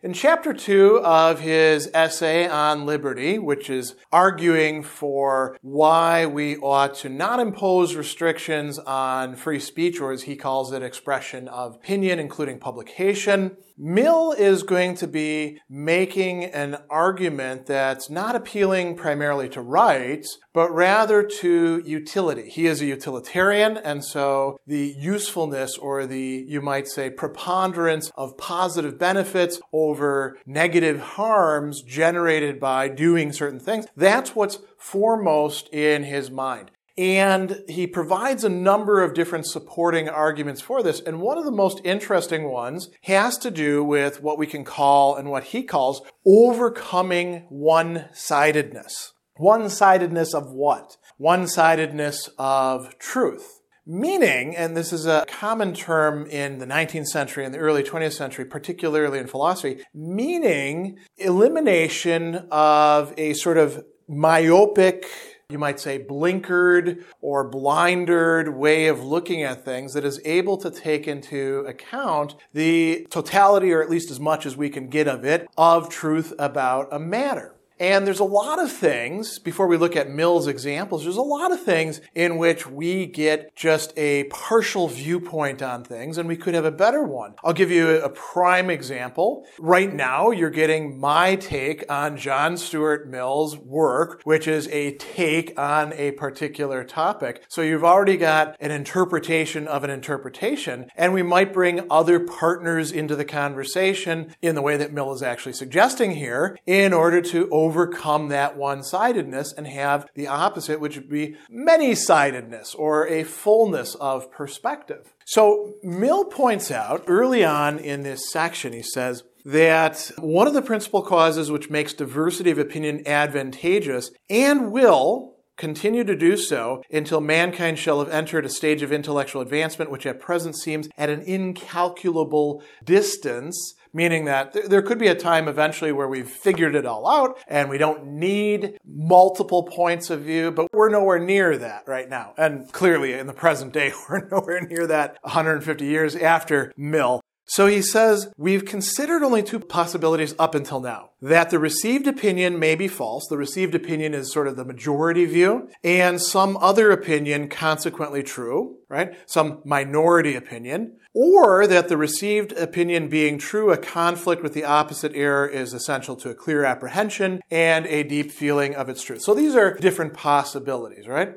In chapter two of his essay on liberty, which is arguing for why we ought to not impose restrictions on free speech, or as he calls it, expression of opinion, including publication, Mill is going to be making an argument that's not appealing primarily to rights, but rather to utility. He is a utilitarian, and so the usefulness or the, you might say, preponderance of positive benefits over negative harms generated by doing certain things, that's what's foremost in his mind. And he provides a number of different supporting arguments for this. And one of the most interesting ones has to do with what we can call and what he calls overcoming one-sidedness. One-sidedness of what? One-sidedness of truth. Meaning, and this is a common term in the 19th century and the early 20th century, particularly in philosophy, meaning elimination of a sort of myopic you might say, blinkered or blindered way of looking at things that is able to take into account the totality, or at least as much as we can get of it, of truth about a matter. And there's a lot of things, before we look at Mill's examples, there's a lot of things in which we get just a partial viewpoint on things and we could have a better one. I'll give you a prime example. Right now, you're getting my take on John Stuart Mill's work, which is a take on a particular topic. So you've already got an interpretation of an interpretation, and we might bring other partners into the conversation in the way that Mill is actually suggesting here in order to overcome that one-sidedness and have the opposite, which would be many-sidedness or a fullness of perspective. So Mill points out early on in this section, he says, that one of the principal causes which makes diversity of opinion advantageous and will continue to do so until mankind shall have entered a stage of intellectual advancement which at present seems at an incalculable distance meaning that th- there could be a time eventually where we've figured it all out and we don't need multiple points of view, but we're nowhere near that right now. And clearly in the present day, we're nowhere near that 150 years after Mill. So he says, we've considered only two possibilities up until now. That the received opinion may be false. The received opinion is sort of the majority view and some other opinion consequently true, right? Some minority opinion. Or that the received opinion being true, a conflict with the opposite error is essential to a clear apprehension and a deep feeling of its truth. So these are different possibilities, right?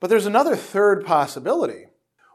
But there's another third possibility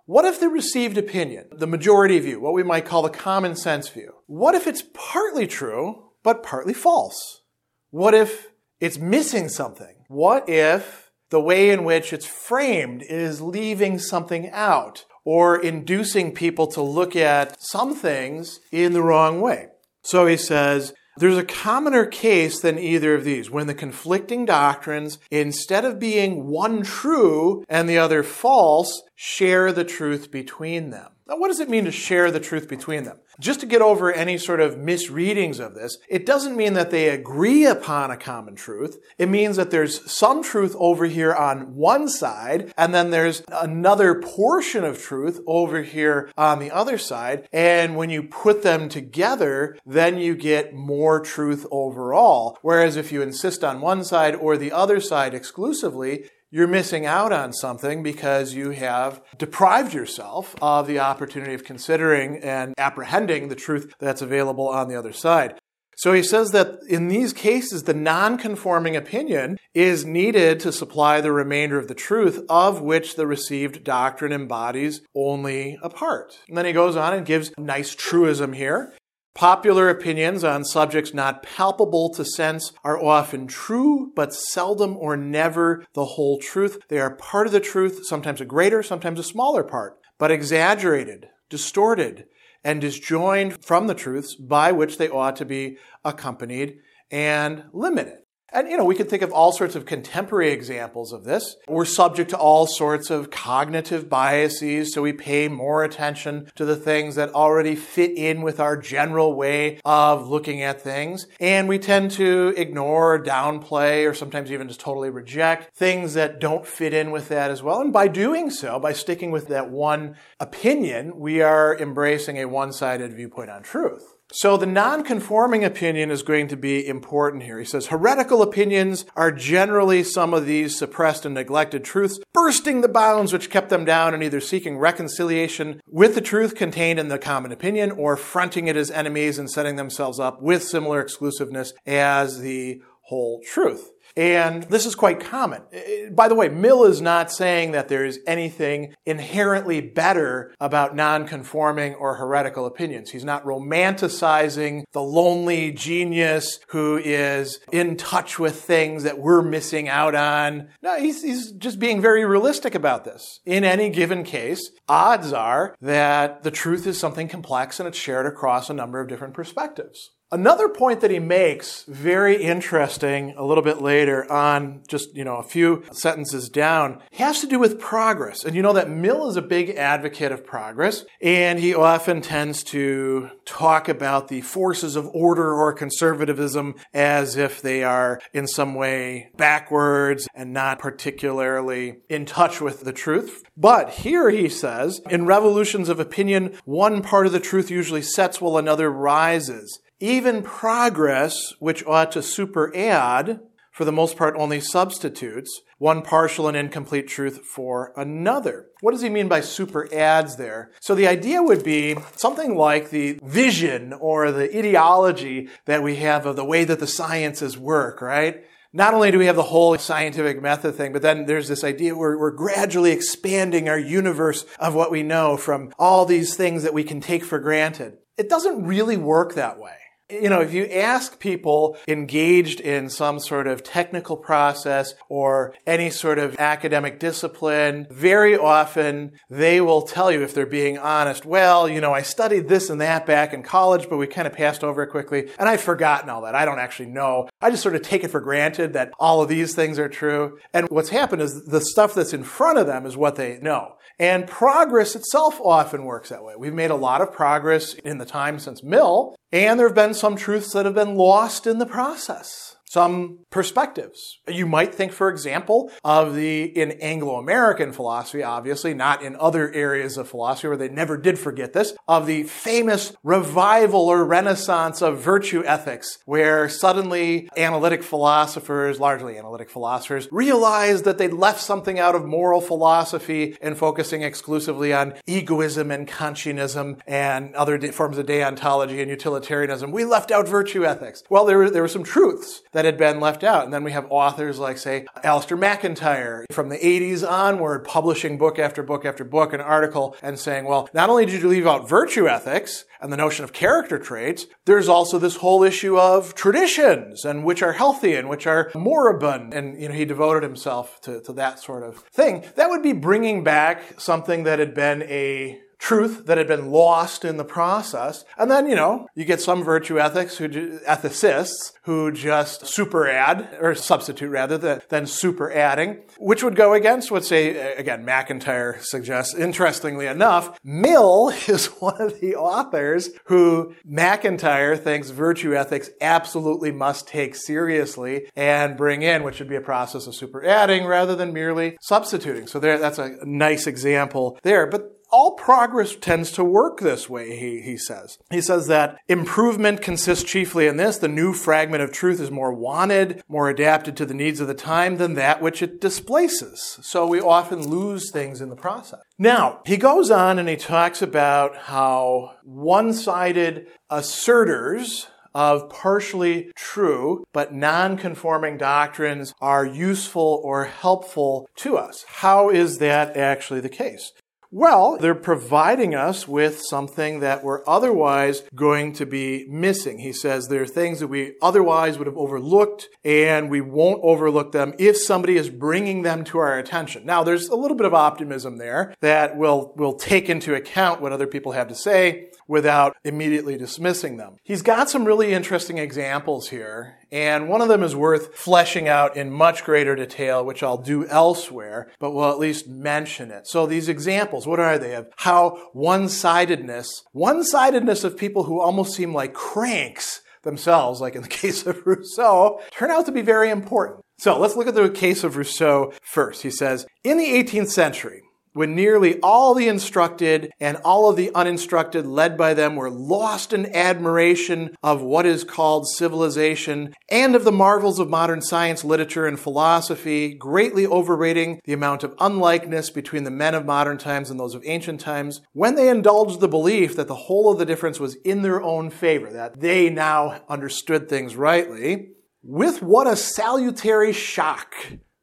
what if the received opinion, the majority view, what we might call the common sense view, what if it's partly true, but partly false? What if it's missing something? What if the way in which it's framed is leaving something out or inducing people to look at some things in the wrong way? So he says, there's a commoner case than either of these when the conflicting doctrines, instead of being one true and the other false, share the truth between them. Now, what does it mean to share the truth between them? Just to get over any sort of misreadings of this, it doesn't mean that they agree upon a common truth. It means that there's some truth over here on one side, and then there's another portion of truth over here on the other side. And when you put them together, then you get more truth overall. Whereas if you insist on one side or the other side exclusively, you're missing out on something because you have deprived yourself of the opportunity of considering and apprehending the truth that's available on the other side. So he says that in these cases, the non-conforming opinion is needed to supply the remainder of the truth of which the received doctrine embodies only a part. And then he goes on and gives nice truism here. Popular opinions on subjects not palpable to sense are often true, but seldom or never the whole truth. They are part of the truth, sometimes a greater, sometimes a smaller part, but exaggerated, distorted, and disjoined from the truths by which they ought to be accompanied and limited. And, you know, we can think of all sorts of contemporary examples of this. We're subject to all sorts of cognitive biases, so we pay more attention to the things that already fit in with our general way of looking at things. And we tend to ignore, downplay, or sometimes even just totally reject things that don't fit in with that as well. And by doing so, by sticking with that one opinion, we are embracing a one-sided viewpoint on truth. So the non-conforming opinion is going to be important here. He says heretical opinions are generally some of these suppressed and neglected truths, bursting the bounds which kept them down and either seeking reconciliation with the truth contained in the common opinion or fronting it as enemies and setting themselves up with similar exclusiveness as the whole truth. And this is quite common. By the way, Mill is not saying that there is anything inherently better about nonconforming or heretical opinions. He's not romanticizing the lonely genius who is in touch with things that we're missing out on. No, he's, he's just being very realistic about this. In any given case, odds are that the truth is something complex and it's shared across a number of different perspectives. Another point that he makes, very interesting, a little bit later on, just, you know, a few sentences down, has to do with progress. And you know that Mill is a big advocate of progress, and he often tends to talk about the forces of order or conservatism as if they are in some way backwards and not particularly in touch with the truth. But here he says, in revolutions of opinion, one part of the truth usually sets while another rises. Even progress, which ought to superadd, for the most part only substitutes, one partial and incomplete truth for another. What does he mean by super adds there? So the idea would be something like the vision or the ideology that we have of the way that the sciences work, right? Not only do we have the whole scientific method thing, but then there's this idea where we're gradually expanding our universe of what we know from all these things that we can take for granted. It doesn't really work that way you know, if you ask people engaged in some sort of technical process or any sort of academic discipline, very often they will tell you, if they're being honest, well, you know, I studied this and that back in college, but we kind of passed over it quickly, and I've forgotten all that. I don't actually know. I just sort of take it for granted that all of these things are true. And what's happened is the stuff that's in front of them is what they know. And progress itself often works that way. We've made a lot of progress in the time since Mill, and there have been some truths that have been lost in the process some perspectives. You might think, for example, of the, in Anglo-American philosophy, obviously, not in other areas of philosophy where they never did forget this, of the famous revival or renaissance of virtue ethics, where suddenly analytic philosophers, largely analytic philosophers, realized that they'd left something out of moral philosophy and focusing exclusively on egoism and Kantianism and other forms of deontology and utilitarianism. We left out virtue ethics. Well, there were, there were some truths that that had been left out. And then we have authors like, say, Alasdair MacIntyre from the 80s onward, publishing book after book after book, an article and saying, well, not only did you leave out virtue ethics and the notion of character traits, there's also this whole issue of traditions and which are healthy and which are moribund. And, you know, he devoted himself to, to that sort of thing. That would be bringing back something that had been a truth that had been lost in the process. And then, you know, you get some virtue ethics who, ethicists who just super add, or substitute rather than than super adding, which would go against what say, again, MacIntyre suggests, interestingly enough, Mill is one of the authors who MacIntyre thinks virtue ethics absolutely must take seriously and bring in, which would be a process of super adding rather than merely substituting. So there, that's a nice example there. But all progress tends to work this way, he, he says. He says that improvement consists chiefly in this. The new fragment of truth is more wanted, more adapted to the needs of the time than that which it displaces. So we often lose things in the process. Now, he goes on and he talks about how one-sided asserters of partially true but non-conforming doctrines are useful or helpful to us. How is that actually the case? Well, they're providing us with something that we're otherwise going to be missing. He says there are things that we otherwise would have overlooked and we won't overlook them if somebody is bringing them to our attention. Now, there's a little bit of optimism there that we'll, we'll take into account what other people have to say without immediately dismissing them. He's got some really interesting examples here And one of them is worth fleshing out in much greater detail, which I'll do elsewhere, but we'll at least mention it. So these examples, what are they of how one-sidedness, one-sidedness of people who almost seem like cranks themselves, like in the case of Rousseau, turn out to be very important. So let's look at the case of Rousseau first. He says, in the 18th century, when nearly all the instructed and all of the uninstructed led by them were lost in admiration of what is called civilization and of the marvels of modern science, literature, and philosophy, greatly overrating the amount of unlikeness between the men of modern times and those of ancient times, when they indulged the belief that the whole of the difference was in their own favor, that they now understood things rightly, with what a salutary shock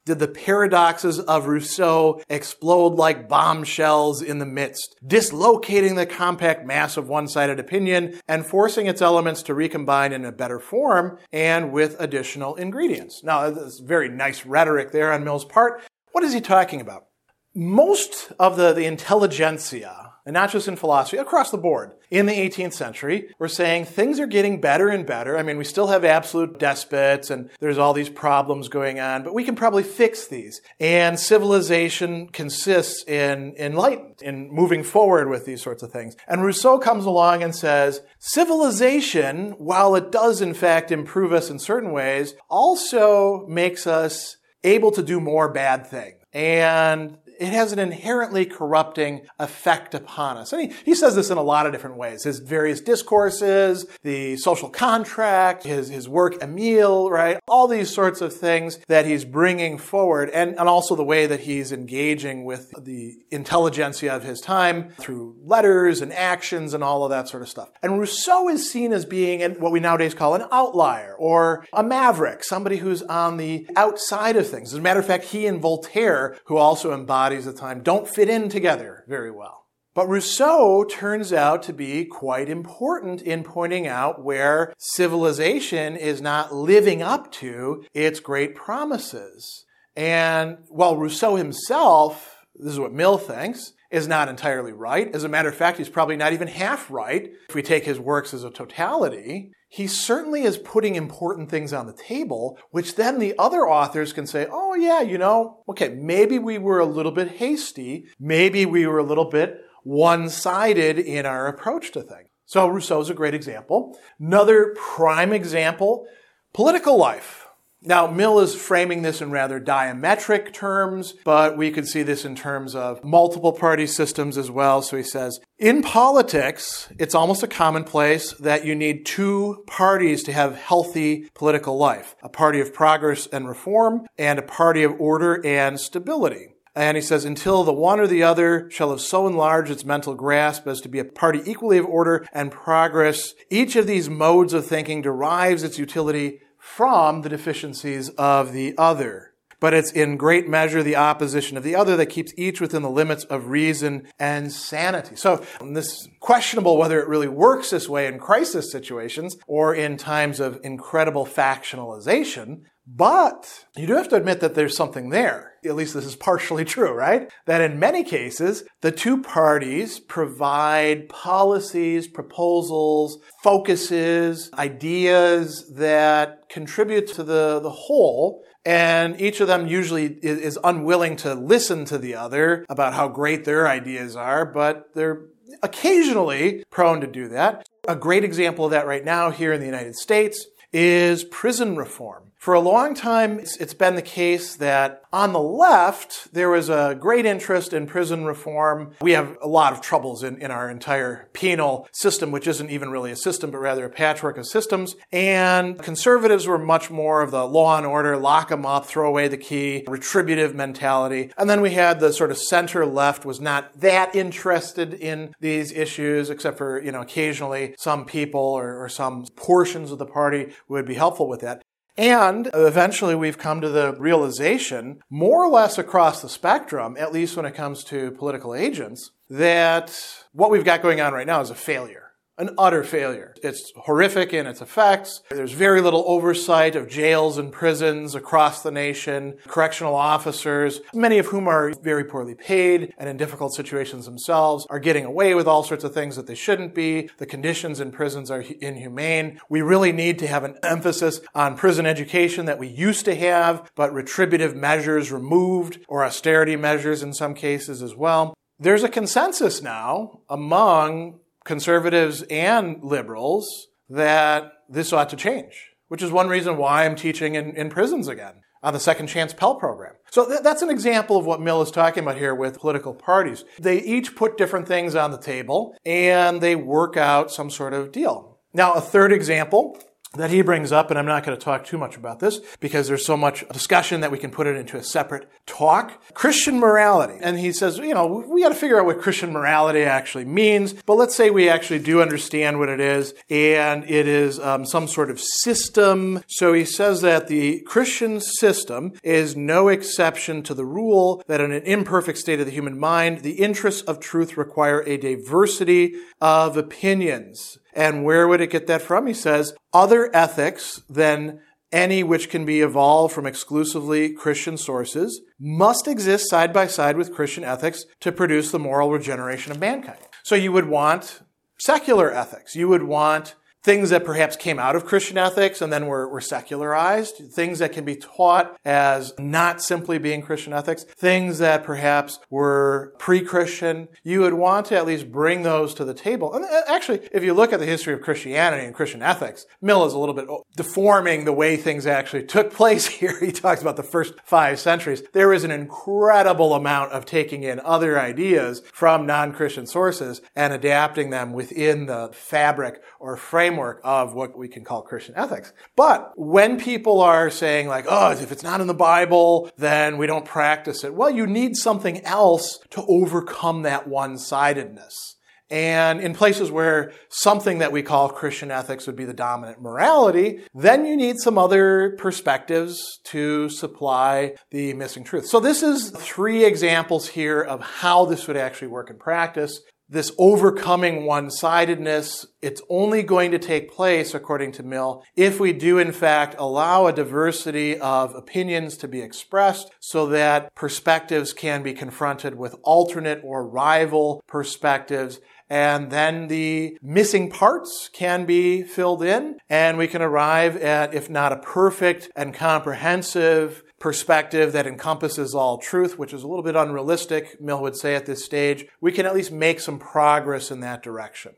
did the paradoxes of Rousseau explode like bombshells in the midst, dislocating the compact mass of one-sided opinion and forcing its elements to recombine in a better form and with additional ingredients. Now, that's very nice rhetoric there on Mill's part. What is he talking about? Most of the, the intelligentsia and not just in philosophy, across the board. In the 18th century, we're saying things are getting better and better. I mean, we still have absolute despots and there's all these problems going on, but we can probably fix these. And civilization consists in enlightenment, in moving forward with these sorts of things. And Rousseau comes along and says, civilization, while it does in fact improve us in certain ways, also makes us able to do more bad things. And it has an inherently corrupting effect upon us. And he, he says this in a lot of different ways. His various discourses, the social contract, his, his work Emile, right? All these sorts of things that he's bringing forward and, and also the way that he's engaging with the intelligentsia of his time through letters and actions and all of that sort of stuff. And Rousseau is seen as being what we nowadays call an outlier or a maverick, somebody who's on the outside of things. As a matter of fact, he and Voltaire, who also embody bodies of time don't fit in together very well. But Rousseau turns out to be quite important in pointing out where civilization is not living up to its great promises. And while Rousseau himself, this is what Mill thinks, is not entirely right. As a matter of fact, he's probably not even half right if we take his works as a totality. He certainly is putting important things on the table, which then the other authors can say, oh yeah, you know, okay, maybe we were a little bit hasty. Maybe we were a little bit one-sided in our approach to things. So Rousseau's a great example. Another prime example, political life. Now, Mill is framing this in rather diametric terms, but we could see this in terms of multiple party systems as well. So he says, in politics, it's almost a commonplace that you need two parties to have healthy political life. A party of progress and reform and a party of order and stability. And he says, until the one or the other shall have so enlarged its mental grasp as to be a party equally of order and progress, each of these modes of thinking derives its utility from the deficiencies of the other. But it's in great measure the opposition of the other that keeps each within the limits of reason and sanity. So this questionable whether it really works this way in crisis situations or in times of incredible factionalization. But you do have to admit that there's something there. At least this is partially true, right? That in many cases, the two parties provide policies, proposals, focuses, ideas that contribute to the, the whole and each of them usually is, unwilling to listen to the other about how great their ideas are, but they're occasionally prone to do that. A great example of that right now here in the United States is prison reform. For a long time, it's been the case that on the left, there was a great interest in prison reform. We have a lot of troubles in, in our entire penal system, which isn't even really a system, but rather a patchwork of systems. And conservatives were much more of the law and order, lock them up, throw away the key, retributive mentality. And then we had the sort of center left was not that interested in these issues, except for, you know, occasionally some people or, or some portions of the party would be helpful with that. And eventually we've come to the realization, more or less across the spectrum, at least when it comes to political agents, that what we've got going on right now is a failure. An utter failure. It's horrific in its effects. There's very little oversight of jails and prisons across the nation, correctional officers, many of whom are very poorly paid and in difficult situations themselves, are getting away with all sorts of things that they shouldn't be. The conditions in prisons are inhumane. We really need to have an emphasis on prison education that we used to have, but retributive measures removed or austerity measures in some cases as well. There's a consensus now among conservatives and liberals that this ought to change, which is one reason why I'm teaching in, in prisons again on the Second Chance Pell Program. So th- that's an example of what Mill is talking about here with political parties. They each put different things on the table and they work out some sort of deal. Now, a third example that he brings up, and I'm not going to talk too much about this because there's so much discussion that we can put it into a separate talk. Christian morality. And he says, you know, we got to figure out what Christian morality actually means, but let's say we actually do understand what it is, and it is um, some sort of system. So he says that the Christian system is no exception to the rule that in an imperfect state of the human mind, the interests of truth require a diversity of opinions. And where would it get that from? He says, other ethics than any which can be evolved from exclusively Christian sources must exist side by side with Christian ethics to produce the moral regeneration of mankind. So you would want secular ethics. You would want things that perhaps came out of Christian ethics and then were, were secularized, things that can be taught as not simply being Christian ethics, things that perhaps were pre-Christian. You would want to at least bring those to the table. And uh, actually, if you look at the history of Christianity and Christian ethics, Mill is a little bit deforming the way things actually took place here. He talks about the first five centuries. There is an incredible amount of taking in other ideas from non-Christian sources and adapting them within the fabric or framework framework of what we can call Christian ethics. But when people are saying like, oh, if it's not in the Bible, then we don't practice it. Well, you need something else to overcome that one-sidedness. And in places where something that we call Christian ethics would be the dominant morality, then you need some other perspectives to supply the missing truth. So this is three examples here of how this would actually work in practice this overcoming one-sidedness, it's only going to take place, according to Mill, if we do in fact allow a diversity of opinions to be expressed so that perspectives can be confronted with alternate or rival perspectives and then the missing parts can be filled in and we can arrive at, if not a perfect and comprehensive perspective that encompasses all truth, which is a little bit unrealistic, Mill would say at this stage, we can at least make some progress in that direction.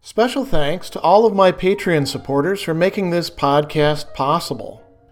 Special thanks to all of my Patreon supporters for making this podcast possible.